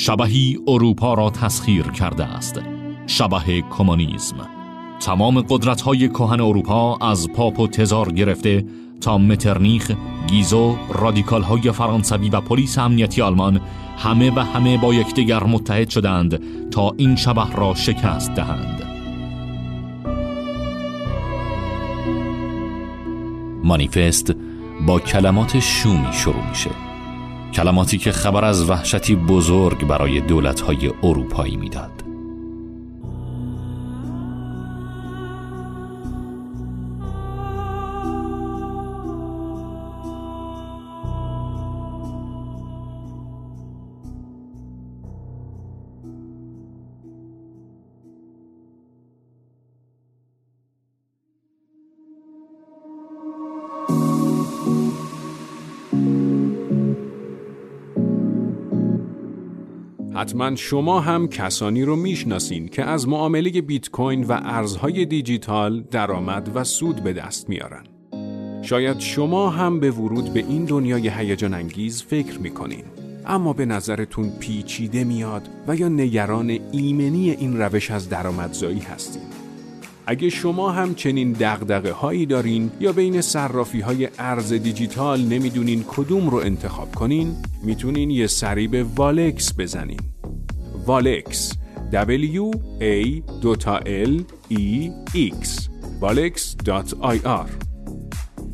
شبهی اروپا را تسخیر کرده است. شبه کمونیسم. تمام قدرت های کهن اروپا از پاپ و تزار گرفته تا مترنیخ، گیزو، رادیکال های فرانسوی و پلیس امنیتی آلمان همه و همه با یکدیگر متحد شدند تا این شبه را شکست دهند. مانیفست با کلمات شومی شروع میشه. کلماتی که خبر از وحشتی بزرگ برای دولت‌های اروپایی می‌داد. حتما شما هم کسانی رو می‌شناسین که از معامله بیت کوین و ارزهای دیجیتال درآمد و سود به دست میارن. شاید شما هم به ورود به این دنیای هیجان انگیز فکر می‌کنین اما به نظرتون پیچیده میاد و یا نگران ایمنی این روش از درآمدزایی هستین. اگه شما هم چنین دغدغه هایی دارین یا بین صرافی های ارز دیجیتال نمی‌دونین کدوم رو انتخاب کنین می‌تونین یه سری به والکس بزنین. والکس W A L E X valix.ir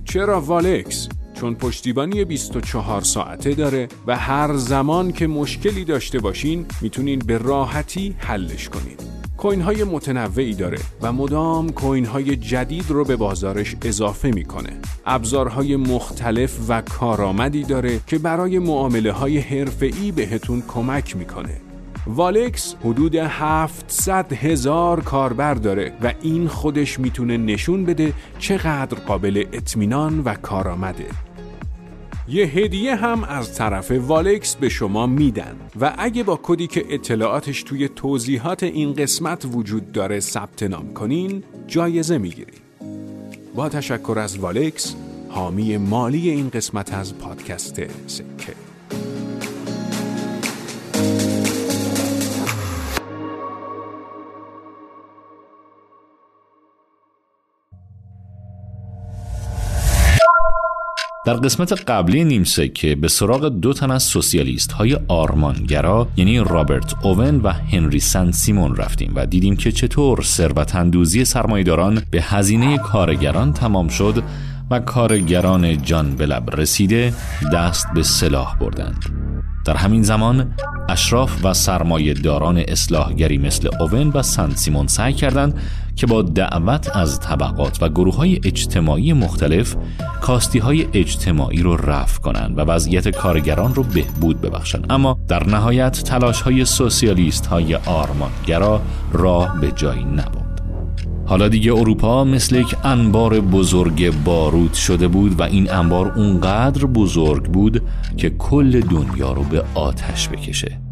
چرا والکس؟ چون پشتیبانی 24 ساعته داره و هر زمان که مشکلی داشته باشین می‌تونین به راحتی حلش کنین. کوین های متنوعی داره و مدام کوین های جدید رو به بازارش اضافه می‌کنه. ابزارهای مختلف و کارآمدی داره که برای معامله های حرفه‌ای بهتون کمک می‌کنه. والکس حدود 700 هزار کاربر داره و این خودش می‌تونه نشون بده چقدر قابل اطمینان و کارآمده. یه هدیه هم از طرف والکس به شما میدن. و اگه با کدی که اطلاعاتش توی توضیحات این قسمت وجود داره ثبت نام کنین جایزه می‌گیرین. با تشکر از والکس حامی مالی این قسمت از پادکست سکه. در قسمت قبلی نیمسه که به سراغ دو تن از سوسیالیست های آرمانگرا یعنی رابرت اوون و هنری سن سیمون رفتیم و دیدیم که چطور ثروت اندوزی سرمایداران به هزینه کارگران تمام شد و کارگران جان به لب رسیده دست به سلاح بردند. در همین زمان اشراف و سرمایه داران اصلاحگری مثل اوون و سن سیمون سعی کردند که با دعوت از طبقات و گروه های اجتماعی مختلف کاستی های اجتماعی رو رفع کنند و وضعیت کارگران رو بهبود ببخشند. اما در نهایت تلاش های سوسیالیست های آرمانگرا راه به جایی نبود. حالا دیگه اروپا مثل یک انبار بزرگ بارود شده بود و این انبار اونقدر بزرگ بود که کل دنیا رو به آتش بکشه.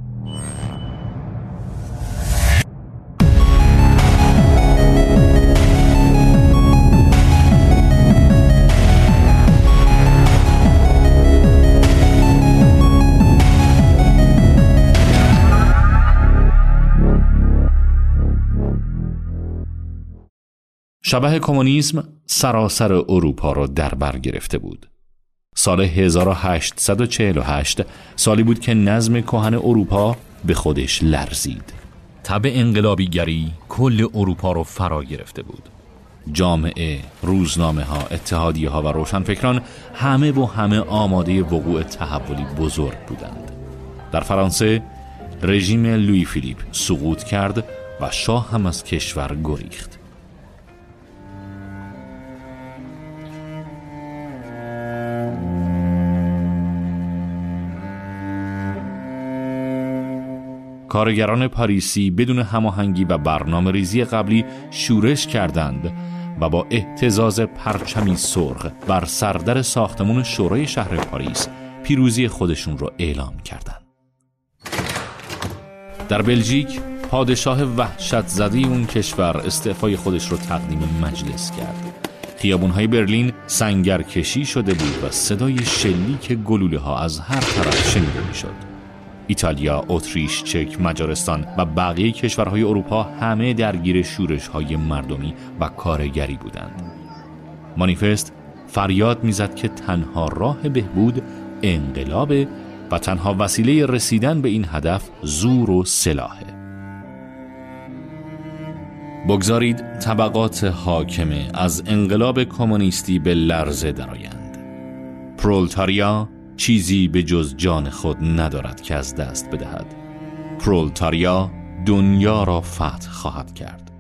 شبه کمونیسم سراسر اروپا را در بر گرفته بود. سال 1848 سالی بود که نظم کهن اروپا به خودش لرزید. تب انقلابیگری کل اروپا را فرا گرفته بود. جامعه، روزنامه ها، اتحادیه ها و روشنفکران همه و همه آماده وقوع تحولی بزرگ بودند. در فرانسه رژیم لوی فیلیپ سقوط کرد و شاه هم از کشور گریخت. کارگران پاریسی بدون هماهنگی و برنامه ریزی قبلی شورش کردند و با احتزاز پرچمی سرخ بر سردر ساختمون شورای شهر پاریس پیروزی خودشون را اعلام کردند. در بلژیک پادشاه وحشت زده اون کشور استعفای خودش رو تقدیم مجلس کرد. خیابونهای برلین سنگرکشی شده بود و صدای شلیک گلوله ها از هر طرف شنیده می شد. ایتالیا، اتریش، چک، مجارستان و بقیه کشورهای اروپا همه درگیر شورش های مردمی و کارگری بودند. مانیفست فریاد می‌زد که تنها راه بهبود انقلاب و تنها وسیله رسیدن به این هدف زور و سلاحه. بگذارید طبقات حاکمه از انقلاب کمونیستی به لرزه درآیند. پرولتاریا چیزی به جز جان خود ندارد که از دست بدهد پرولتاریا دنیا را فتح خواهد کرد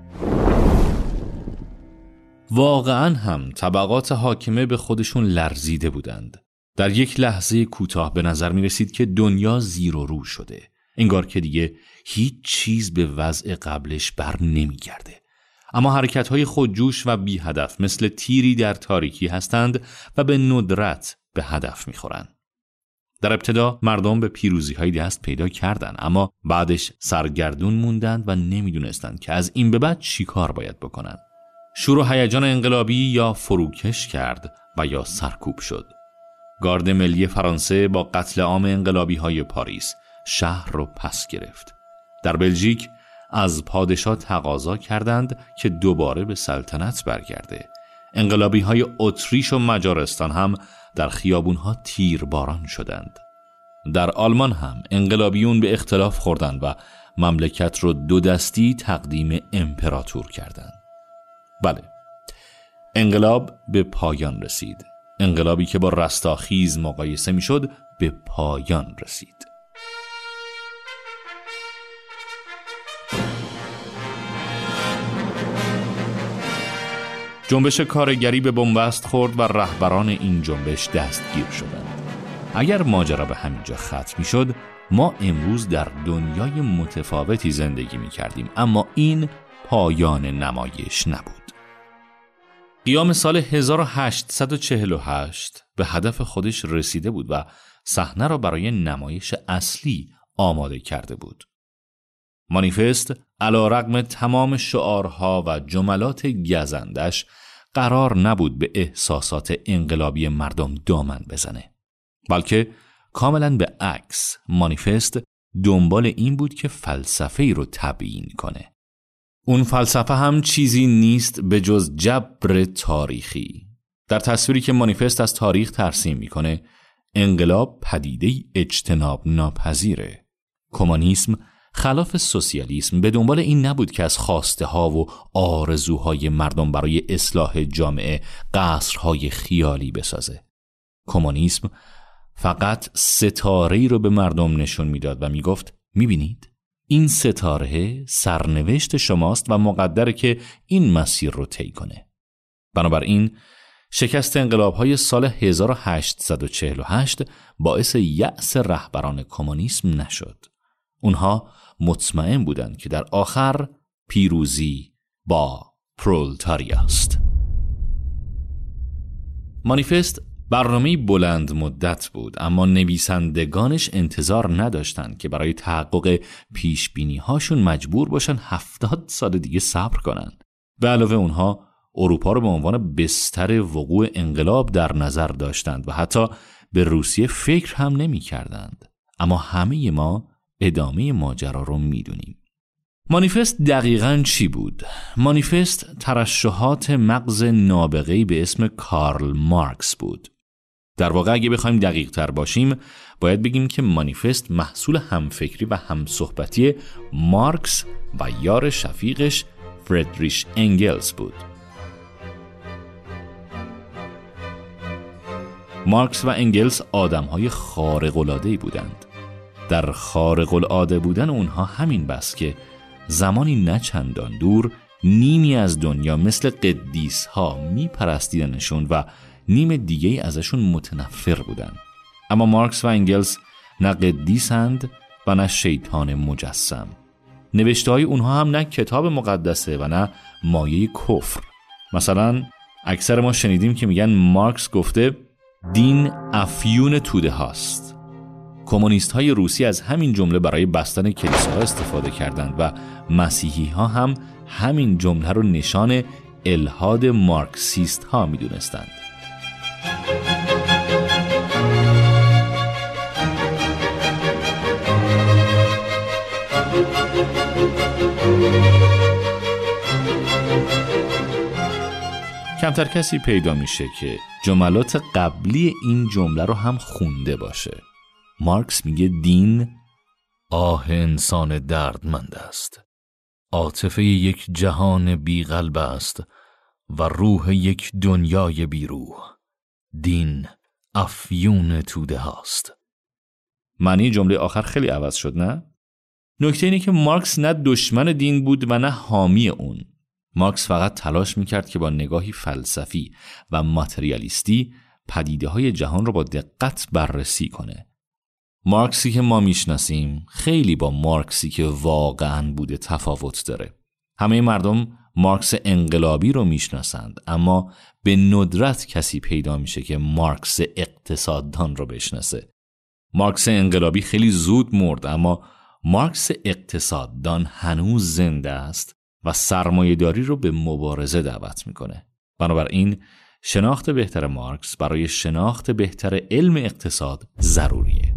واقعا هم طبقات حاکمه به خودشون لرزیده بودند در یک لحظه کوتاه به نظر می رسید که دنیا زیر و رو شده انگار که دیگه هیچ چیز به وضع قبلش بر نمی گرده. اما حرکت های خودجوش و بی هدف مثل تیری در تاریکی هستند و به ندرت به هدف می خورند. در ابتدا مردم به پیروزی های دست پیدا کردند اما بعدش سرگردون موندند و نمی‌دونستند که از این به بعد چی کار باید بکنند. شروع هیجان انقلابی یا فروکش کرد و یا سرکوب شد. گارد ملی فرانسه با قتل عام انقلابی های پاریس شهر رو پس گرفت. در بلژیک از پادشاه تقاضا کردند که دوباره به سلطنت برگرده. انقلابی های اتریش و مجارستان هم در خیابونها تیرباران شدند. در آلمان هم انقلابیون به اختلاف خوردند و مملکت رو دو دستی تقدیم امپراتور کردند. بله انقلاب به پایان رسید انقلابی که با رستاخیز مقایسه می‌شد به پایان رسید جنبش کارگری به بنبست خورد و رهبران این جنبش دستگیر شدند. اگر ماجرا به همینجا ختم می شد ما امروز در دنیای متفاوتی زندگی می کردیم اما این پایان نمایش نبود. قیام سال 1848 به هدف خودش رسیده بود و صحنه را برای نمایش اصلی آماده کرده بود. مانیفست علا رقم تمام شعارها و جملات گزندش قرار نبود به احساسات انقلابی مردم دامن بزنه بلکه کاملا به عکس مانیفست دنبال این بود که فلسفه ای رو تبیین کنه. اون فلسفه هم چیزی نیست به جز جبر تاریخی. در تصویری که مانیفست از تاریخ ترسیم می‌کنه انقلاب پدیده اجتناب ناپذیره کمونیسم خلاف سوسیالیسم به دنبال این نبود که از خواسته ها و آرزوهای مردم برای اصلاح جامعه قصرهای خیالی بسازه. کمونیسم فقط ستاره رو به مردم نشون می‌داد و می‌گفت می‌بینید این ستاره سرنوشت شماست و مقدره که این مسیر رو طی کنه. بنابراین شکست انقلاب های سال 1848 باعث یأس رهبران کمونیسم نشد. اونها مطمئن بودند که در آخر پیروزی با پرولتاریاست مانیفست برنامه بلند مدت بود اما نویسندگانش انتظار نداشتند که برای تحقق پیش بینی هاشون مجبور باشن هفتاد سال دیگه صبر کنند. به علاوه اونها اروپا رو به عنوان بستر وقوع انقلاب در نظر داشتند و حتی به روسیه فکر هم نمی کردند. اما همه ما ادامه ماجرا رو می‌دونیم مانیفست دقیقا چی بود؟ مانیفست ترشحات مغز نابغه‌ای به اسم کارل مارکس بود. در واقع اگه بخوایم دقیق تر باشیم باید بگیم که مانیفست محصول همفکری و همصحبتی مارکس و یار شفیقش فردریش انگلز بود. مارکس و انگلز آدمهای خارق‌العاده‌ای بودند. در خارق العاده بودن اونها همین بس که زمانی نه چندان دور نیمی از دنیا مثل قدیس ها می پرستیدنشون و نیم دیگه ازشون متنفر بودن. اما مارکس و انگلز نه قدیسند و نه شیطان مجسم. نوشته های اونها هم نه کتاب مقدسه و نه مایه کفر. مثلا اکثر ما شنیدیم که میگن مارکس گفته دین افیون توده هاست. کمونیست های روسی از همین جمله برای بستن کلیساها استفاده کردند و مسیحی ها هم همین جمله رو نشان الهاد مارکسیست ها می دونستند. کمتر کسی پیدا میشه که جملات قبلی این جمله رو هم خونده باشه مارکس میگه دین آه انسان دردمند است. عاطفه یک جهان بیقلب است و روح یک دنیای بیروح. دین افیون توده هاست. معنی جمله آخر خیلی عوض شد نه؟ نکته اینه که مارکس نه دشمن دین بود و نه حامی اون. مارکس فقط تلاش می‌کرد که با نگاهی فلسفی و ماتریالیستی پدیده های جهان رو با دقت بررسی کنه. مارکسی که ما می‌شناسیم خیلی با مارکسی که واقعا بوده تفاوت داره. همه مردم مارکس انقلابی رو می‌شناسند اما به ندرت کسی پیدا میشه که مارکس اقتصاددان رو بشناسه. مارکس انقلابی خیلی زود مرد اما مارکس اقتصاددان هنوز زنده است و سرمایهداری رو به مبارزه دعوت می‌کنه. بنابراین شناخت بهتر مارکس برای شناخت بهتر علم اقتصاد ضروریه.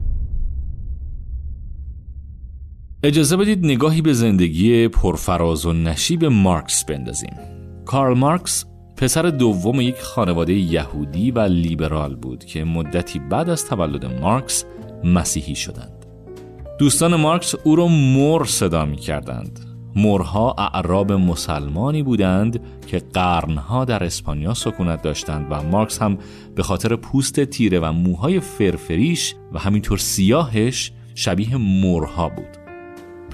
اجازه بدید نگاهی به زندگی پرفراز و نشیب مارکس بندازیم. کارل مارکس پسر دوم یک خانواده یهودی و لیبرال بود که مدتی بعد از تولد مارکس مسیحی شدند. دوستان مارکس او را مور صدا می کردند مورها اعراب مسلمانی بودند که قرنها در اسپانیا سکونت داشتند و مارکس هم به خاطر پوست تیره و موهای فرفریش و همینطور سیاهش شبیه مورها بود.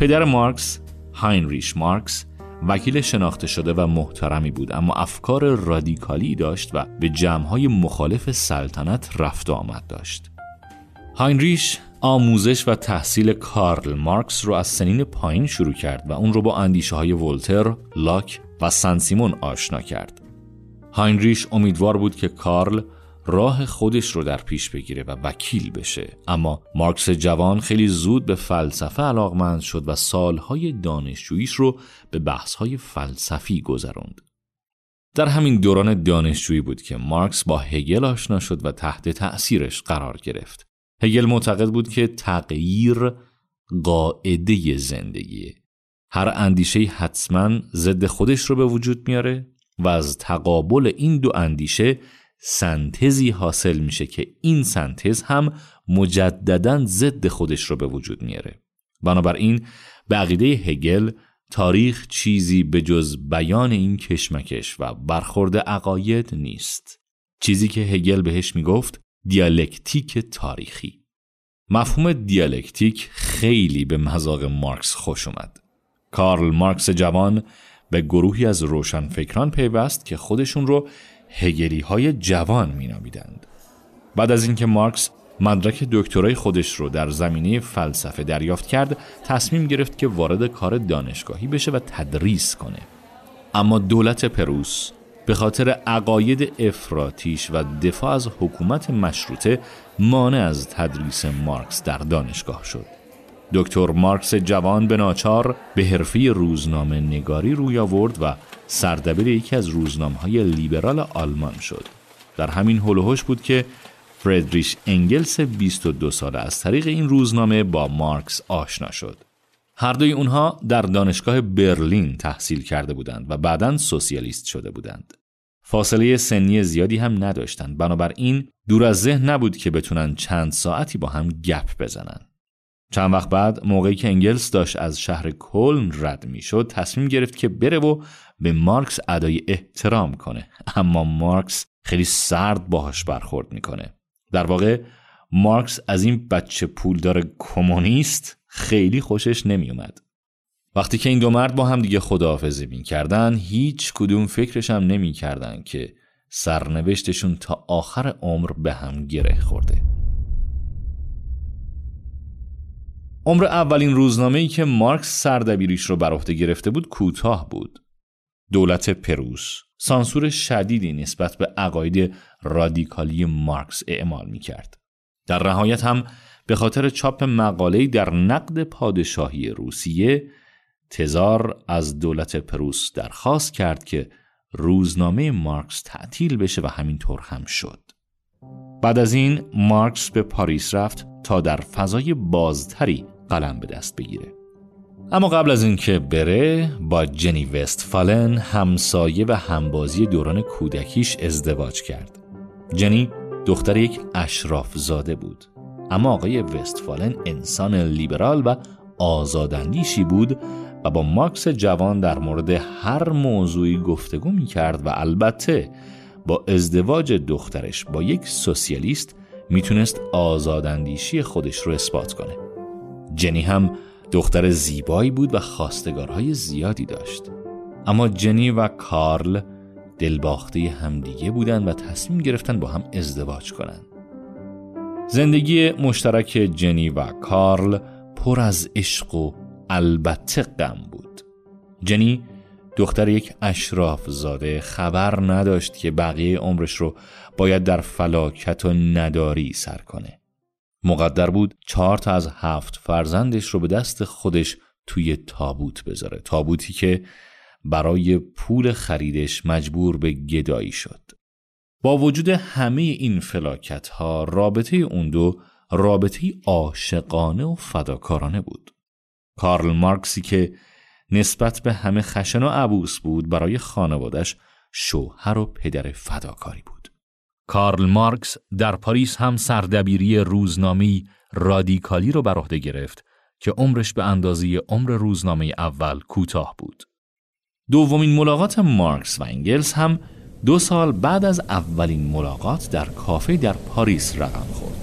پدر مارکس هاینریش مارکس وکیل شناخته شده و محترمی بود اما افکار رادیکالی داشت و به جمعهای مخالف سلطنت رفت و آمد داشت هاینریش آموزش و تحصیل کارل مارکس رو از سنین پایین شروع کرد و اون رو با اندیشه های ولتر، لاک و سن سیمون آشنا کرد. هاینریش امیدوار بود که کارل راه خودش رو در پیش بگیره و وکیل بشه. اما مارکس جوان خیلی زود به فلسفه علاقمند شد و سالهای دانشجوییش رو به بحثهای فلسفی گذراند در همین دوران دانشجویی بود که مارکس با هگل آشنا شد و تحت تأثیرش قرار گرفت. هگل معتقد بود که تغییر قاعده زندگیه. هر اندیشه حتما ضد خودش رو به وجود میاره و از تقابل این دو اندیشه سنتزی حاصل میشه که این سنتز هم مجددا ضد خودش رو به وجود میاره. بنابراین به عقیده هگل تاریخ چیزی به جز بیان این کشمکش و برخورد عقاید نیست. چیزی که هگل بهش می‌گفت دیالکتیک تاریخی. مفهوم دیالکتیک خیلی به مذاق مارکس خوش اومد. کارل مارکس جوان به گروهی از روشنفکران پیوست که خودشون رو هگلی های جوان مینامیدند. بعد از اینکه مارکس مدرک دکترای خودش رو در زمینه فلسفه دریافت کرد تصمیم گرفت که وارد کار دانشگاهی بشه و تدریس کنه اما دولت پروس به خاطر عقاید افراتیش و دفاع از حکومت مشروطه مانع از تدریس مارکس در دانشگاه شد دکتر مارکس جوان به ناچار به حرفی روزنامه نگاری روی آورد و سردبیر یکی از روزنامه های لیبرال آلمان شد. در همین هلوهوش بود که فردریش انگلس 22 ساله از طریق این روزنامه با مارکس آشنا شد. هر دوی اونها در دانشگاه برلین تحصیل کرده بودند و بعدا سوسیالیست شده بودند. فاصله سنی زیادی هم نداشتند. بنابراین دور از ذهن نبود که بتونن چند ساعتی با هم گپ بزنن. چند وقت بعد موقعی که انگلس داشت از شهر کلن رد می‌شد تصمیم گرفت که بره و به مارکس ادای احترام کنه. اما مارکس خیلی سرد باهاش برخورد می‌کنه. در واقع مارکس از این بچه پولدار کمونیست خیلی خوشش نمیومد وقتی که این دو مرد با هم دیگه خداحافظی می‌کردن هیچ کدوم فکرش هم نمی‌کردن که سرنوشتشون تا آخر عمر به هم گره خورده. عمر اولین روزنامه ای که مارکس سردبیریش رو بر عهده گرفته بود کوتاه بود. دولت پروس سانسور شدیدی نسبت به عقاید رادیکالی مارکس اعمال می کرد. در نهایت هم به خاطر چاپ مقاله‌ای در نقد پادشاهی روسیه تزار از دولت پروس درخواست کرد که روزنامه مارکس تعطیل بشه و همینطور هم شد. بعد از این مارکس به پاریس رفت تا در فضای بازتری قلم به دست بگیره اما قبل از اینکه بره با جنی وستفالن همسایه و همبازی دوران کودکیش ازدواج کرد. جنی دختر یک اشراف زاده بود. اما آقای وستفالن انسان لیبرال و آزاداندیشی بود و با ماکس جوان در مورد هر موضوعی گفتگو می کرد و البته با ازدواج دخترش با یک سوسیالیست می‌تونست آزاداندیشی خودش رو اثبات کنه. جنی هم دختر زیبایی بود و خواستگارهای زیادی داشت. اما جنی و کارل دلباخته همدیگه بودن و تصمیم گرفتن با هم ازدواج کنن زندگی مشترک جنی و کارل پر از عشق و البته غم بود. جنی دختر یک اشراف زاده خبر نداشت که بقیه عمرش رو باید در فلاکت و نداری سر کنه. مقدر بود چهار تا از هفت فرزندش رو به دست خودش توی تابوت بذاره. تابوتی که برای پول خریدش مجبور به گدایی شد. با وجود همه این فلاکت ها رابطه اون دو رابطه عاشقانه و فداکارانه بود. کارل مارکسی که نسبت به همه خشن و عبوس بود برای خانوادش شوهر و پدر فداکاری بود. کارل مارکس در پاریس هم سردبیری روزنامه رادیکالی رو بر عهده گرفت که عمرش به اندازه عمر روزنامه اول کوتاه بود. دومین ملاقات مارکس و انگلس هم دو سال بعد از اولین ملاقات در کافه در پاریس رقم خورد.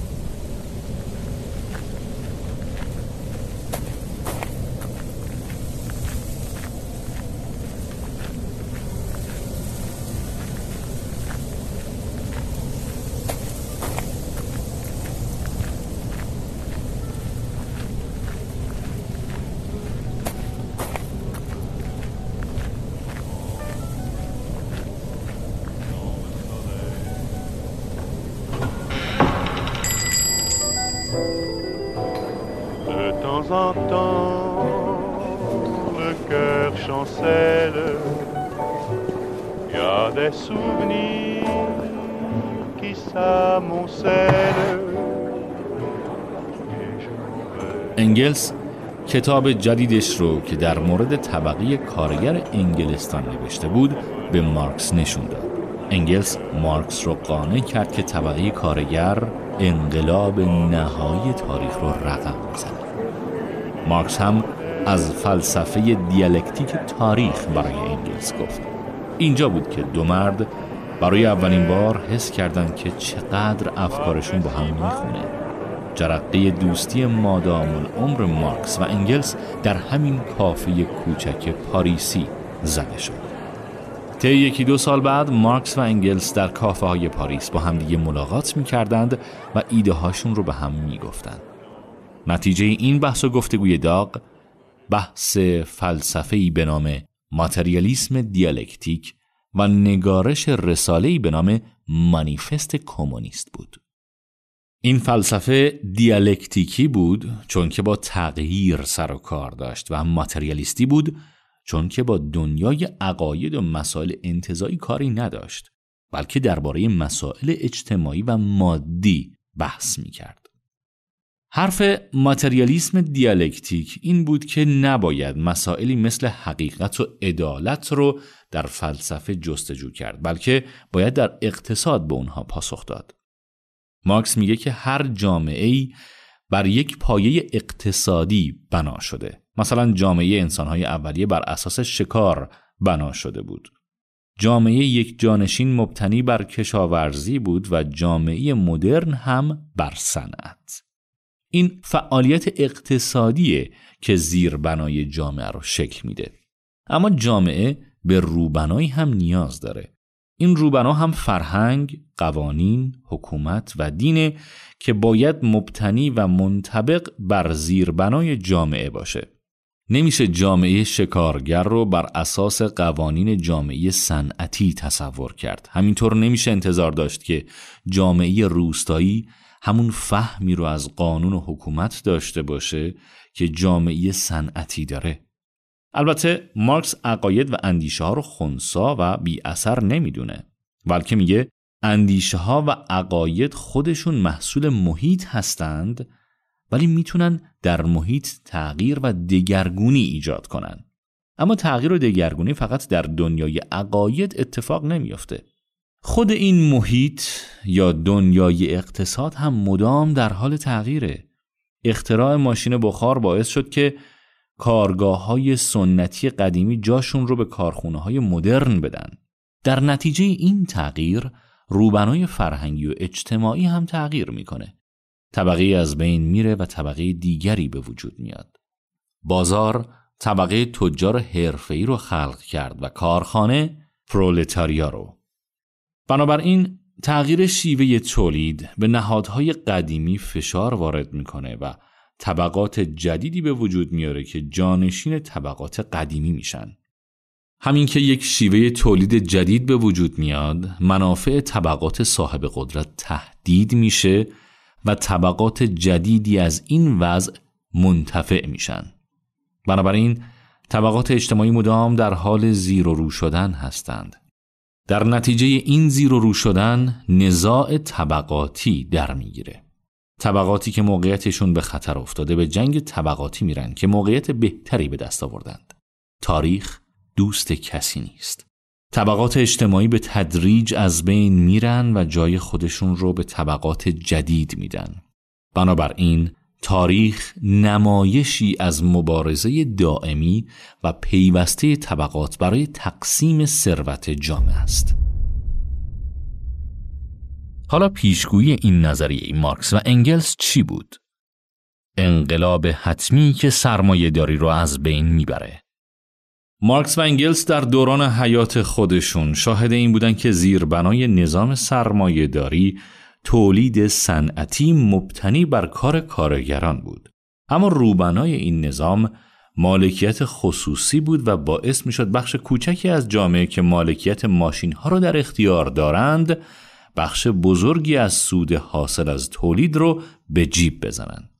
کتاب جدیدش رو که در مورد طبقه کارگر انگلستان نوشته بود به مارکس نشون داد. انگلس مارکس رو قانع کرد که طبقه کارگر انقلاب نهایی تاریخ رو رقم بزنه. مارکس هم از فلسفه دیالکتیک تاریخ برای انگلس گفت اینجا بود که دو مرد برای اولین بار حس کردند که چقدر افکارشون با هم می‌خونه جرقه دوستی مادام العمر مارکس و انگلس در همین کافه کوچک پاریسی زده شد طی یکی دو سال بعد مارکس و انگلس در کافه های پاریس با همدیگه ملاقات می کردند و ایده هاشون رو به هم می گفتند. نتیجه این بحث و گفتگوی داغ بحث فلسفه‌ای به نام ماتریالیسم دیالکتیک و نگارش رساله‌ای به نام مانیفست کمونیست بود. این فلسفه دیالکتیکی بود چون که با تغییر سر و کار داشت و ماتریالیستی بود چون که با دنیای عقاید و مسائل انتظایی کاری نداشت بلکه درباره مسائل اجتماعی و مادی بحث می کرد. حرف ماتریالیسم دیالکتیک این بود که نباید مسائلی مثل حقیقت و عدالت رو در فلسفه جستجو کرد بلکه باید در اقتصاد به اونها پاسخ داد. مارکس میگه که هر جامعه ای بر یک پایه اقتصادی بنا شده. مثلا جامعه انسانهای اولیه بر اساس شکار بنا شده بود. جامعه یک جانشین مبتنی بر کشاورزی بود و جامعه مدرن هم بر صنعت. این فعالیت اقتصادیه که زیر بنای جامعه رو شکل میده اما جامعه به روبنایی هم نیاز داره این روبنا هم فرهنگ، قوانین، حکومت و دینه که باید مبتنی و منطبق بر زیربنای جامعه باشه. نمیشه جامعه شکارگر رو بر اساس قوانین جامعه صنعتی تصور کرد. همینطور نمیشه انتظار داشت که جامعه روستایی همون فهمی رو از قانون و حکومت داشته باشه که جامعه صنعتی داره البته مارکس عقاید و اندیشه ها رو خونسا و بی اثر نمی‌دونه. بلکه میگه اندیشه ها و عقاید خودشون محصول محیط هستند ولی می‌تونن در محیط تغییر و دگرگونی ایجاد کنن. اما تغییر و دگرگونی فقط در دنیای عقاید اتفاق نمیافته. خود این محیط یا دنیای اقتصاد هم مدام در حال تغییره. اختراع ماشین بخار باعث شد که کارگاه های سنتی قدیمی جاشون رو به کارخونه های مدرن بدن. در نتیجه این تغییر روبنای فرهنگی و اجتماعی هم تغییر می‌کنه. طبقه از بین میره و طبقه دیگری به وجود میاد. بازار طبقه تجار حرفه‌ای رو خلق کرد و کارخانه پرولتاریا رو. بنابراین تغییر شیوه تولید به نهادهای قدیمی فشار وارد می‌کنه و طبقات جدیدی به وجود میاره که جانشین طبقات قدیمی میشن. همین که یک شیوه تولید جدید به وجود میاد، منافع طبقات صاحب قدرت تهدید میشه و طبقات جدیدی از این وضع منتفع میشن. بنابراین طبقات اجتماعی مدام در حال زیر و رو شدن هستند. در نتیجه این زیر و رو شدن نزاع طبقاتی در می‌گیره. طبقاتی که موقعیتشون به خطر افتاده به جنگ طبقاتی میرن که موقعیت بهتری به دست آوردند. تاریخ دوست کسی نیست. طبقات اجتماعی به تدریج از بین میرن و جای خودشون رو به طبقات جدید میدن. بنابراین تاریخ نمایشی از مبارزه دائمی و پیوسته طبقات برای تقسیم ثروت جامعه است. حالا پیشگویی این نظریه مارکس و انگلس چی بود؟ انقلاب حتمی که سرمایه داری رو از بین می‌بره. مارکس و انگلس در دوران حیات خودشون شاهد این بودن که زیربنای نظام سرمایه داری تولید صنعتی مبتنی بر کار کارگران بود. اما روبنای این نظام مالکیت خصوصی بود و باعث می شد بخش کوچکی از جامعه که مالکیت ماشین ها را در اختیار دارند بخش بزرگی از سود حاصل از تولید رو به جیب بزنند.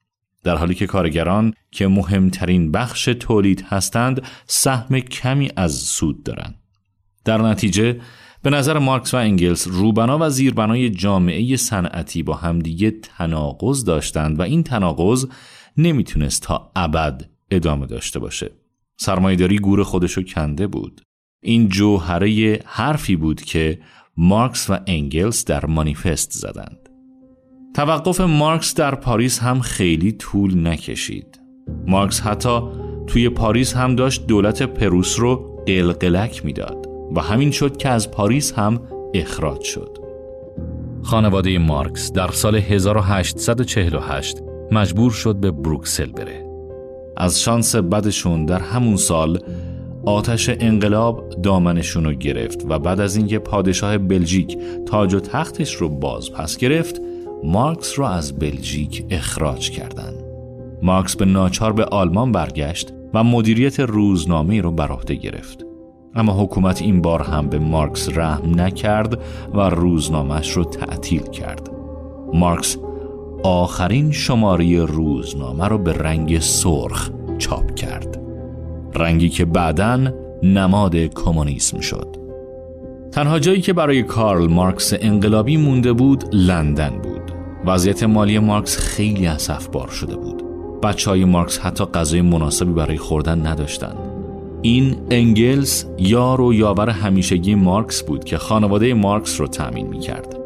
در حالی که کارگران که مهمترین بخش تولید هستند سهم کمی از سود دارند. در نتیجه به نظر مارکس و انگلس روبنا و زیربنای جامعه صنعتی با همدیگه تناقض داشتند و این تناقض نمی‌تونست تا ابد ادامه داشته باشه. سرمایهداری گور خودشو کنده بود. این جوهره حرفی بود که مارکس و انگلس در مانیفست زدند. توقف مارکس در پاریس هم خیلی طول نکشید. مارکس حتی توی پاریس هم داشت دولت پروس رو قلقلک می‌داد و همین شد که از پاریس هم اخراج شد. خانواده مارکس در سال 1848 مجبور شد به بروکسل بره. از شانس بدشون در همون سال آتش انقلاب دامنشون رو گرفت و بعد از اینکه پادشاه بلژیک تاج و تختش رو باز پس گرفت مارکس رو از بلژیک اخراج کردند. مارکس به ناچار به آلمان برگشت و مدیریت روزنامه رو بر عهده گرفت. اما حکومت این بار هم به مارکس رحم نکرد و روزنامهش رو تعطیل کرد. مارکس آخرین شماره روزنامه رو به رنگ سرخ چاپ کرد. رنگی که بعدا نماد کمونیسم شد. تنها جایی که برای کارل مارکس انقلابی مونده بود لندن بود. وضعیت مالی مارکس خیلی اسفبار شده بود. بچه های مارکس حتی غذای مناسبی برای خوردن نداشتند. این انگلس یار و یاور همیشگی مارکس بود که خانواده مارکس رو تأمین می کرد.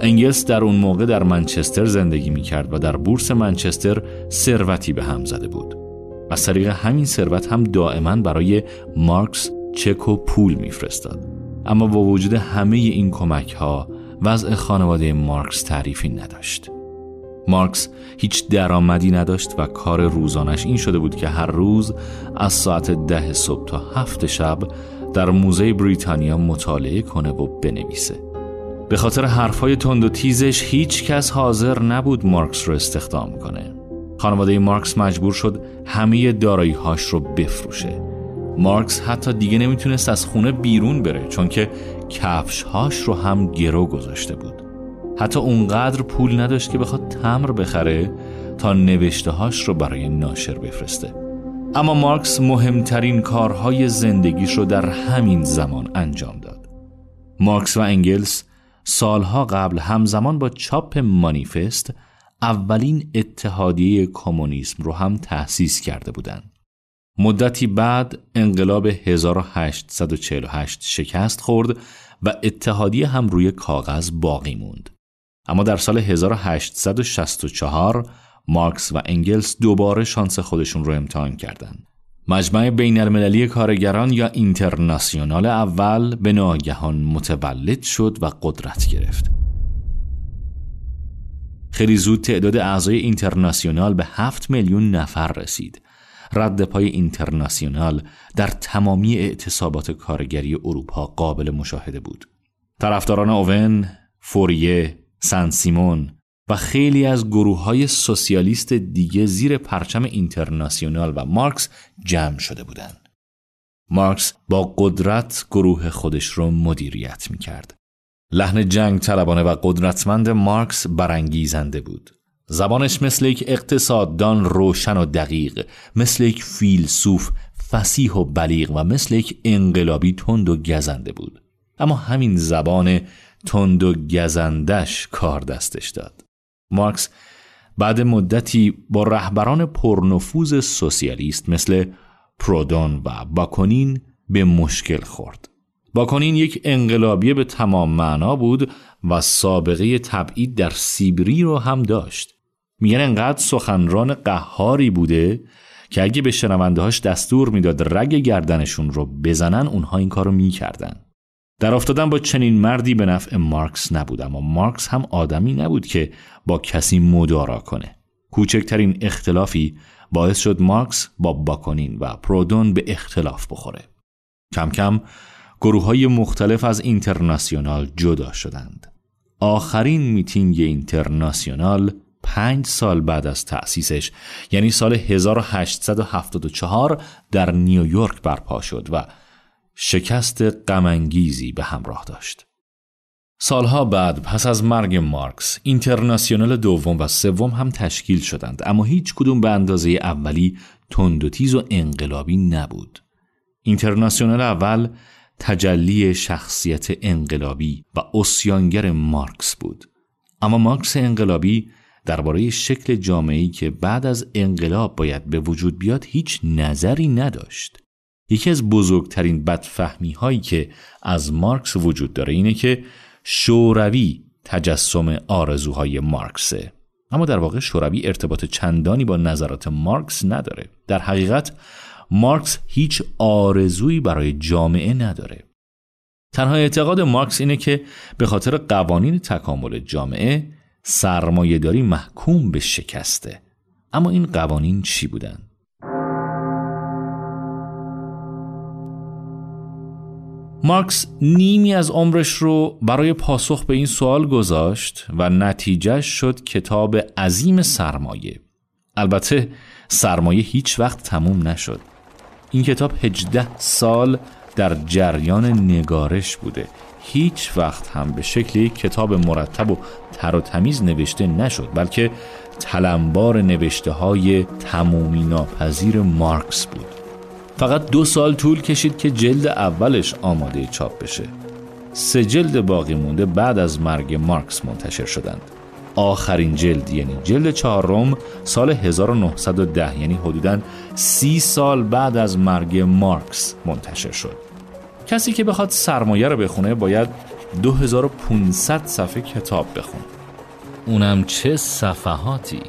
انگلس در اون موقع در منچستر زندگی می کرد و در بورس منچستر ثروتی به هم زده بود. از طریق همین ثروت هم دائما برای مارکس چک و پول میفرستاد. اما با وجود همه این کمک ها وضع خانواده مارکس تعریفی نداشت. مارکس هیچ درآمدی نداشت و کار روزانش این شده بود که هر روز از ساعت ده صبح تا هفت شب در موزه بریتانیا مطالعه کنه و بنویسه. به خاطر حرفای تند و تیزش هیچ کس حاضر نبود مارکس رو استخدام کنه. خانواده مارکس مجبور شد همه دارایی هاش رو بفروشه. مارکس حتی دیگه نمی‌تونست از خونه بیرون بره چون که کفش هاش رو هم گرو گذاشته بود. حتی اونقدر پول نداشت که بخواد تمر بخره تا نوشته هاش رو برای ناشر بفرسته. اما مارکس مهمترین کارهای زندگیش رو در همین زمان انجام داد. مارکس و انگلس سالها قبل همزمان با چاپ مانیفست اولین اتحادیه کمونیسم رو هم تأسیس کرده بودند. مدتی بعد انقلاب 1848 شکست خورد و اتحادیه هم روی کاغذ باقی موند. اما در سال 1864 مارکس و انگلس دوباره شانس خودشون رو امتحان کردند. مجمع بین المللی کارگران یا اینترناسیونال اول به ناگهان متولد شد و قدرت گرفت. خیلی زود تعداد اعضای اینترناسیونال به هفت میلیون نفر رسید. رد پای اینترناسیونال در تمامی اعتصابات کارگری اروپا قابل مشاهده بود. طرفداران اوون، فوریه، سن سیمون و خیلی از گروه های سوسیالیست دیگه زیر پرچم اینترناسیونال و مارکس جمع شده بودند. مارکس با قدرت گروه خودش رو مدیریت می کرد. لحن جنگ طلبانه و قدرتمند مارکس برانگیزنده بود. زبانش مثل یک اقتصاددان روشن و دقیق، مثل یک فیلسوف فسیح و بلیغ و مثل یک انقلابی تند و گزنده بود. اما همین زبان تند و گزندش کار دستش داد. مارکس بعد مدتی با رهبران پرنفوذ سوسیالیست مثل پرودون و باکونین به مشکل خورد. باکونین یک انقلابی به تمام معنا بود و سابقه تبعید در سیبری رو هم داشت. میگن انقدر سخنران قهاری بوده که اگه به شنوندهاش دستور می‌داد رگ گردنشون رو بزنن اونها این کارو می‌کردن. در افتادن با چنین مردی به نفع مارکس نبود اما مارکس هم آدمی نبود که با کسی مدارا کنه کوچکترین اختلافی باعث شد مارکس با باکونین و پرودون به اختلاف بخوره کم کم گروه های مختلف از اینترناسیونال جدا شدند آخرین میتینگ اینترناسیونال پنج سال بعد از تأسیسش یعنی سال 1874 در نیویورک برپا شد و شکست غمانگیزی به همراه داشت. سالها بعد پس از مرگ مارکس اینترناسیونال دوم و سوم هم تشکیل شدند اما هیچ کدوم به اندازه اولی تند و تیز و انقلابی نبود. اینترناسیونال اول تجلی شخصیت انقلابی و اسیانگر مارکس بود. اما مارکس انقلابی درباره شکل جامعه‌ای که بعد از انقلاب باید به وجود بیاد هیچ نظری نداشت. یکی از بزرگترین بدفهمی هایی که از مارکس وجود داره اینه که شوروی تجسم آرزوهای مارکسه اما در واقع شوروی ارتباط چندانی با نظرات مارکس نداره در حقیقت مارکس هیچ آرزویی برای جامعه نداره. تنها اعتقاد مارکس اینه که به خاطر قوانین تکامل جامعه سرمایهداری محکوم به شکسته. اما این قوانین چی بودن؟ مارکس نیمی از عمرش رو برای پاسخ به این سوال گذاشت و نتیجه شد کتاب عظیم سرمایه. البته سرمایه هیچ وقت تموم نشد. این کتاب 18 سال در جریان نگارش بوده. هیچ وقت هم به شکل یک کتاب مرتب و تر و تمیز نوشته نشد بلکه تلمبار نوشته های تمومی ناپذیر مارکس بود. فقط دو سال طول کشید که جلد اولش آماده چاپ بشه. سه جلد باقی مونده بعد از مرگ مارکس منتشر شدند. آخرین جلد یعنی جلد چهارم سال 1910 یعنی حدوداً سی سال بعد از مرگ مارکس منتشر شد. کسی که بخواد سرمایه رو بخونه باید 2500 صفحه کتاب بخونه. اونم چه صفحاتی؟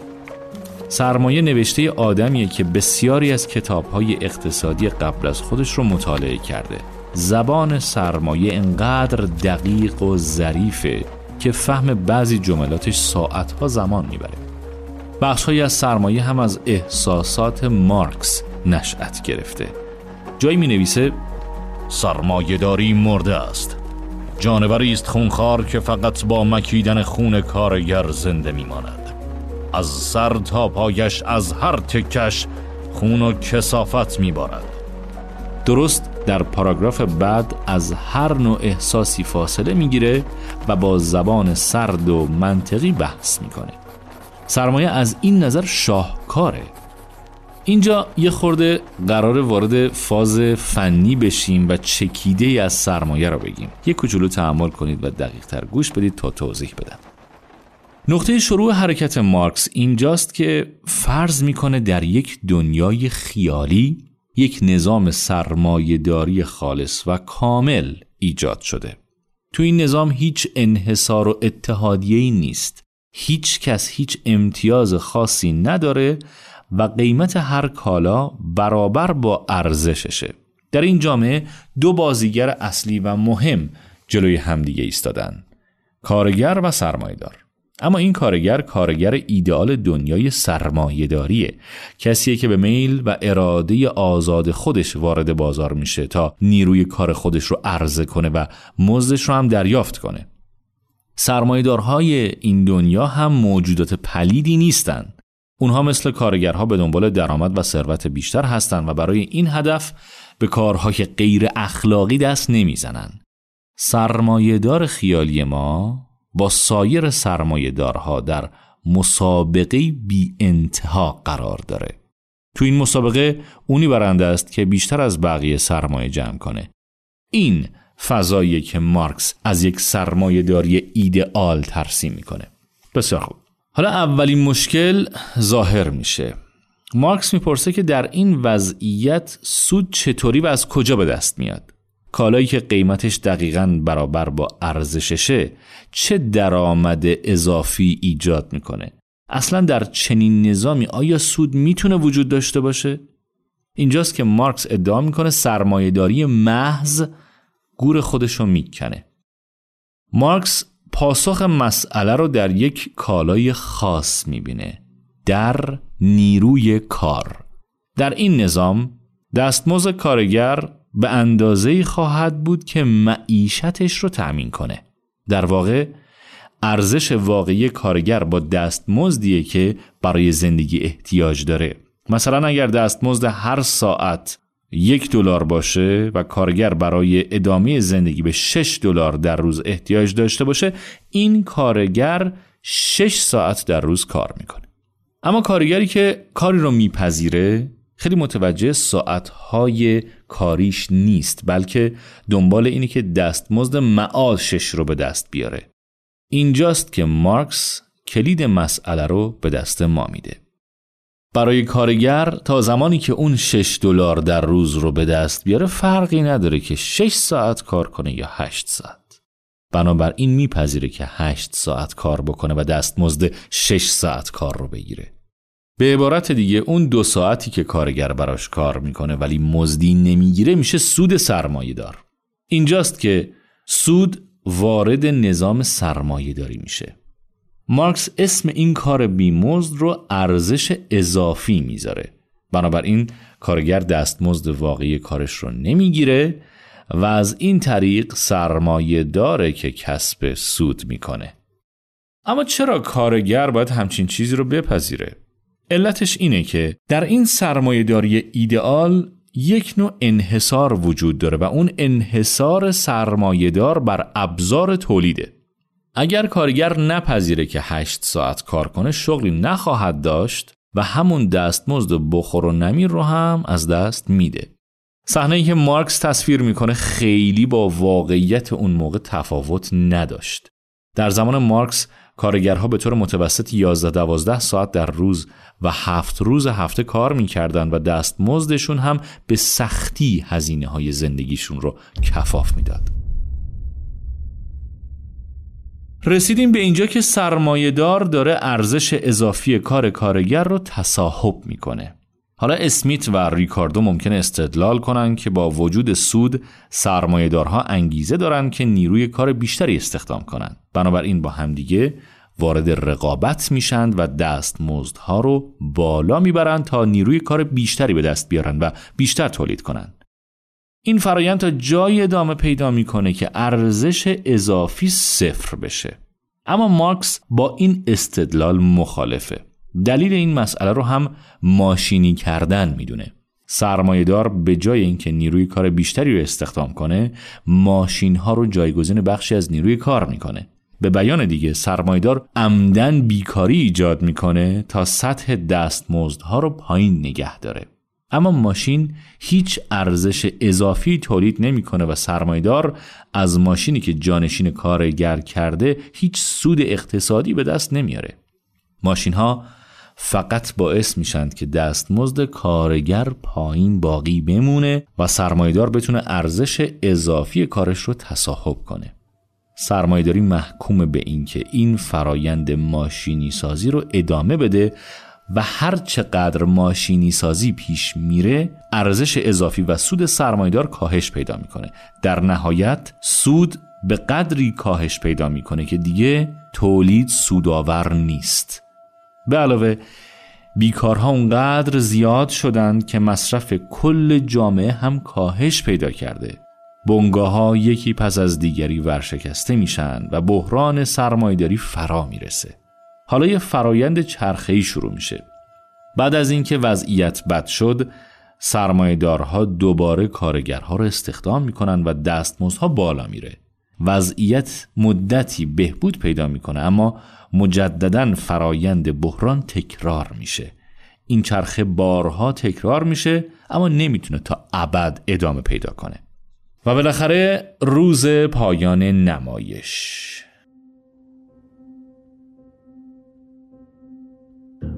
سرمایه نوشته آدمیه که بسیاری از کتابهای اقتصادی قبل از خودش رو مطالعه کرده. زبان سرمایه انقدر دقیق و ظریفه که فهم بعضی جملاتش ساعتها زمان می‌بره. بخشهایی از سرمایه هم از احساسات مارکس نشأت گرفته. جایی می نویسه سرمایه داری مرده است. جانوری است خونخوار که فقط با مکیدن خون کارگر زنده میماند. از سر تا پایش از هر تکش خون و کسافت میبارد. درست در پاراگراف بعد از هر نوع احساسی فاصله می‌گیره و با زبان سرد و منطقی بحث می‌کنه. سرمایه از این نظر شاهکاره. اینجا یه خورده قرار وارد فاز فنی بشیم و چکیده از سرمایه را بگیم. یه کوچولو تحمل کنید و دقیق تر گوش بدید تا توضیح بدم. نقطه شروع حرکت مارکس اینجاست که فرض می‌کنه در یک دنیای خیالی یک نظام سرمایهداری خالص و کامل ایجاد شده. تو این نظام هیچ انحصار و اتحادیه‌ای نیست. هیچ کس هیچ امتیاز خاصی نداره و قیمت هر کالا برابر با ارزششه. در این جامعه دو بازیگر اصلی و مهم جلوی همدیگه ایستادن. کارگر و سرمایدار. اما این کارگر کارگر ایدئال دنیای سرمایهداریه کسیه که به میل و اراده آزاد خودش وارد بازار میشه تا نیروی کار خودش رو عرضه کنه و مزدش رو هم دریافت کنه. سرمایدارهای این دنیا هم موجودات پلیدی نیستند اونها مثل کارگرها به دنبال درآمد و ثروت بیشتر هستند و برای این هدف به کارهای غیر اخلاقی دست نمی‌زنند سرمایهدار خیالی ما با سایر سرمایه دارها در مسابقه بی انتها قرار داره. تو این مسابقه اونی برنده است که بیشتر از بقیه سرمایه جمع کنه. این فضایی که مارکس از یک سرمایه داری ایدئال ترسیم می‌کنه. بسیار خوب. حالا اولین مشکل ظاهر میشه. مارکس می‌پرسه که در این وضعیت سود چطوری و از کجا به دست میاد؟ کالایی که قیمتش دقیقا برابر با ارزششه چه درآمد اضافی ایجاد می‌کنه؟ اصلا در چنین نظامی آیا سود می‌تونه وجود داشته باشه؟ اینجاست که مارکس ادعا می‌کنه سرمایهداری محض گور خودش رو می‌کنه. مارکس پاسخ مسئله رو در یک کالای خاص می‌بینه. در نیروی کار. در این نظام دستمزد کارگر به اندازه خواهد بود که معیشتش رو تأمین کنه. در واقع ارزش واقعی کارگر با دستمزدیه که برای زندگی احتیاج داره. مثلا اگر دستمزد هر ساعت یک دلار باشه و کارگر برای ادامه زندگی به 6 دلار در روز احتیاج داشته باشه این کارگر 6 ساعت در روز کار می‌کنه. اما کارگری که کاری رو میپذیره خیلی متوجه ساعتهای کاریش نیست بلکه دنبال اینی که دستمزد معاشش رو به دست بیاره. اینجاست که مارکس کلید مسئله رو به دست ما میده. برای کارگر تا زمانی که اون 6 دلار در روز رو به دست بیاره فرقی نداره که 6 ساعت کار کنه یا 8 ساعت. بنابراین میپذیره که 8 ساعت کار بکنه و دستمزد 6 ساعت کار رو بگیره. به عبارت دیگه اون دو ساعتی که کارگر براش کار می‌کنه ولی مزدی نمی‌گیره میشه سود سرمایه دار. اینجاست که سود وارد نظام سرمایه داری میشه. مارکس اسم این کار بیمزد رو ارزش اضافی می‌ذاره. بنابراین کارگر دستمزد واقعی کارش رو نمی‌گیره و از این طریق سرمایه داره که کسب سود می‌کنه. اما چرا کارگر باید همچین چیزی رو بپذیره؟ علتش اینه که در این سرمایهداری ایدئال یک نوع انحصار وجود داره و اون انحصار سرمایهدار بر ابزار تولیده. اگر کارگر نپذیره که 8 ساعت کار کنه شغلی نخواهد داشت و همون دستمزد بخور و نمیر رو هم از دست میده. صحنه که مارکس تصویر می‌کنه خیلی با واقعیت اون موقع تفاوت نداشت. در زمان مارکس کارگرها به طور متوسط 11-12 ساعت در روز و هفت روز هفته کار می‌کردن و دستمزدشون هم به سختی هزینه های زندگیشون رو کفاف می‌داد. رسیدیم به اینجا که سرمایهدار داره ارزش اضافی کار کارگر رو تصاحب می‌کنه. حالا اسمیت و ریکاردو ممکن استدلال کنند که با وجود سود سرمایهدارها انگیزه دارند که نیروی کار بیشتری استخدام کنند. بنابراین با همدیگه وارد رقابت میشند و دستمزدها رو بالا می‌برند تا نیروی کار بیشتری به دست بیارن و بیشتر تولید کنند. این فرایند تا جای ادامه پیدا می‌کنه که ارزش اضافی صفر بشه. اما مارکس با این استدلال مخالفه. دلیل این مسئله رو هم ماشینی کردن می‌دونه. سرمایهدار به جای اینکه نیروی کار بیشتری رو استخدام کنه، ماشین ها رو جایگزین بخشی از نیروی کار می‌کنه. به بیان دیگه سرمایدار عمدن بیکاری ایجاد می‌کنه تا سطح دستمزدها رو پایین نگه داره اما ماشین هیچ ارزش اضافی تولید نمی‌کنه و سرمایدار از ماشینی که جانشین کارگر کرده هیچ سود اقتصادی به دست نمیاره ماشین ها فقط باعث میشند که دستمزد کارگر پایین باقی بمونه و سرمایدار بتونه ارزش اضافی کارش رو تصاحب کنه. سرمایداری محکوم به اینکه این فرایند ماشینی سازی رو ادامه بده و هر چقدر ماشینی سازی پیش میره ارزش اضافی و سود سرمایدار کاهش پیدا می‌کنه. در نهایت سود به قدری کاهش پیدا می‌کنه که دیگه تولید سودآور نیست. به علاوه بیکارها اونقدر زیاد شدند که مصرف کل جامعه هم کاهش پیدا کرده. بنگاه ها یکی پس از دیگری ورشکسته میشن و بحران سرمایداری فرا می‌رسه. حالا یه فرایند چرخه‌ای شروع میشه. بعد از اینکه وضعیت بد شد سرمایدارها دوباره کارگرها رو استخدام می‌کنن و دستمزدها بالا میره. وضعیت مدتی بهبود پیدا می‌کنه اما مجددا فرایند بحران تکرار میشه. این چرخه بارها تکرار میشه اما نمی‌تونه تا ابد ادامه پیدا کنه. و بالاخره روز پایان نمایش.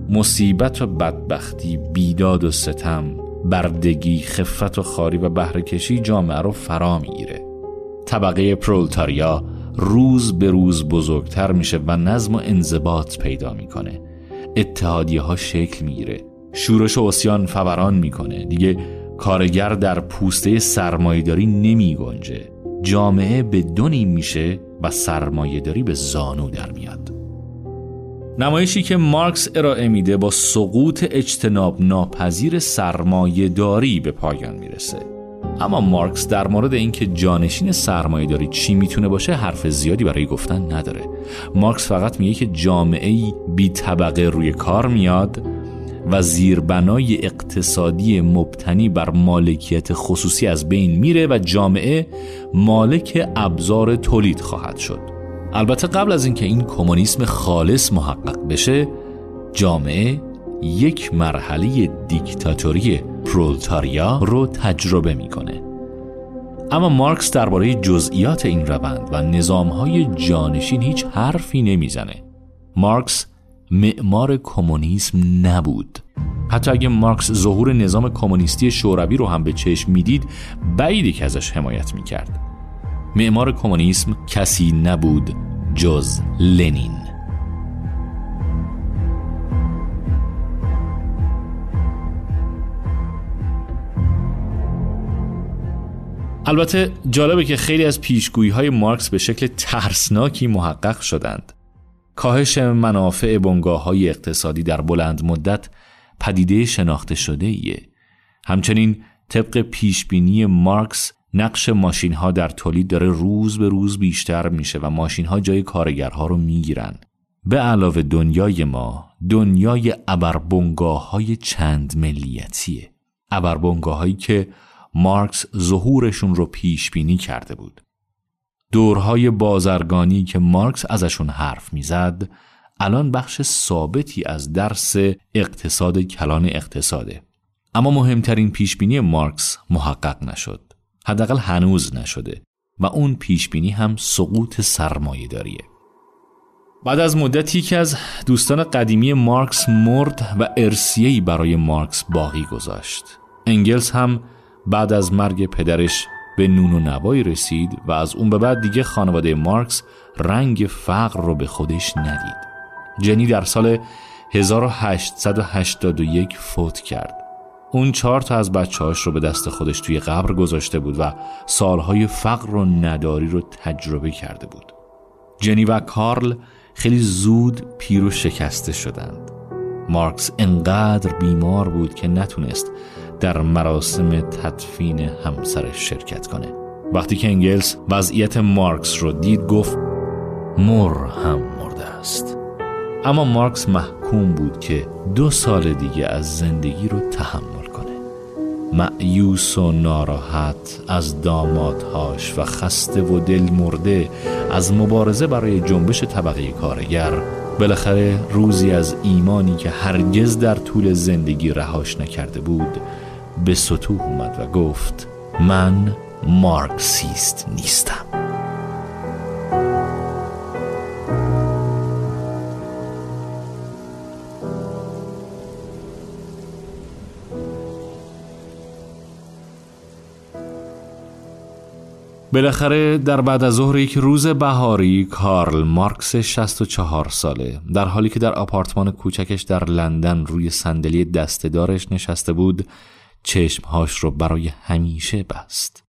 مصیبت و بدبختی بیداد و ستم بردگی خفت و خاری و بهرهکشی جامعه رو فرا می‌گیره. طبقه پرولتاریا روز به روز بزرگتر میشه و نظم و انضباط پیدا می‌کنه. اتحادیه ها شکل می‌گیره. شورش و اسیان فوران می‌کنه. دیگه کارگر در پوسته سرمایهداری نمی گنجه جامعه به دو نیم میشه و سرمایهداری به زانو در میاد. نمایشی که مارکس ارائه میده با سقوط اجتناب ناپذیر سرمایهداری به پایان می‌رسه. اما مارکس در مورد اینکه جانشین سرمایه داری چی می‌تونه باشه حرف زیادی برای گفتن نداره. مارکس فقط میگه که جامعه بی طبقه روی کار میاد و زیربنای اقتصادی مبتنی بر مالکیت خصوصی از بین میره و جامعه مالک ابزار تولید خواهد شد. البته قبل از اینکه این کمونیسم خالص محقق بشه جامعه یک مرحله دیکتاتوری پرولتاریا رو تجربه می‌کنه. اما مارکس درباره جزئیات این روند و نظامهای جانشین هیچ حرفی نمی‌زنه. مارکس معمار کمونیسم نبود. حتی اگه مارکس ظهور نظام کمونیستی شوروی رو هم به چشم می‌دید بعیدی که ازش حمایت می‌کرد. معمار کمونیسم کسی نبود جز لنین. البته جالبه که خیلی از پیشگویی های مارکس به شکل ترسناکی محقق شدند. کاهش منافع بنگاه های اقتصادی در بلند مدت پدیده شناخته شده ایه. همچنین طبق پیشبینی مارکس نقش ماشین ها در تولید داره روز به روز بیشتر میشه و ماشین ها جای کارگرها رو می‌گیرن. به علاوه دنیای ما دنیای ابربنگاه های چند ملیتیه. ابربنگاه هایی که مارکس ظهورشون رو پیش بینی کرده بود. دورهای بازرگانی که مارکس ازشون حرف می‌زد الان بخش ثابتی از درس اقتصاد کلان اقتصاده. اما مهمترین پیشبینی مارکس محقق نشد. حداقل هنوز نشده و اون پیشبینی هم سقوط سرمایه داریه بعد از مدتی که از دوستان قدیمی مارکس مرد و ارسیهی برای مارکس باقی گذاشت انگلس هم بعد از مرگ پدرش به نون و نوایی رسید و از اون به بعد دیگه خانواده مارکس رنگ فقر رو به خودش ندید. جنی در سال 1881 فوت کرد. اون چهار تا از بچه هاش رو به دست خودش توی قبر گذاشته بود و سالهای فقر و نداری رو تجربه کرده بود. جنی و کارل خیلی زود پیر و شکسته شدند. مارکس انقدر بیمار بود که نتونست در مراسم تدفین همسرش شرکت کنه. وقتی که انگلس وضعیت مارکس رو دید گفت مر هم مرده است. اما مارکس محکوم بود که دو سال دیگه از زندگی رو تحمل کنه. معیوس و ناراحت از دامادهاش و خسته و دل مرده از مبارزه برای جنبش طبقه کارگر بالاخره روزی از ایمانی که هرگز در طول زندگی رهاش نکرده بود به سطوح اومد و گفت من مارکسیست نیستم. بالاخره در بعد از ظهر یک روز بهاری کارل مارکس 64 ساله در حالی که در آپارتمان کوچکش در لندن روی صندلی دستهدارش نشسته بود چشمهاش رو برای همیشه بست.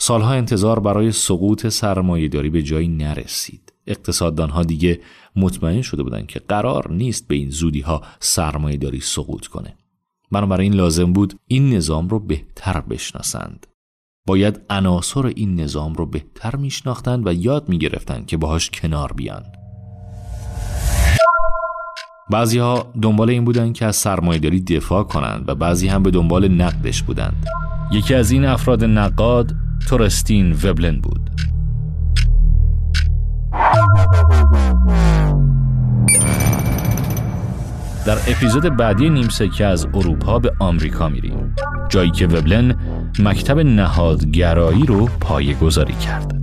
سالها انتظار برای سقوط سرمایهداری به جایی نرسید. اقتصاددانها دیگه مطمئن شده بودند که قرار نیست به این زودی ها سرمایهداری سقوط کنه. بنابراین لازم بود این نظام رو بهتر بشناسند. باید عناصر این نظام رو بهتر میشناختند و یاد می‌گرفتند که باهاش کنار بیان. بعضی ها دنبال این بودند که از سرمایهداری دفاع کنند و بعضی هم به دنبال نقدش بودند. یکی از این افراد نقاد تورستین وبلن بود. در اپیزود بعدی نیم سکه از اروپا به آمریکا میریم جایی که وبلن مکتب نهادگرایی رو پایه گذاری کرد.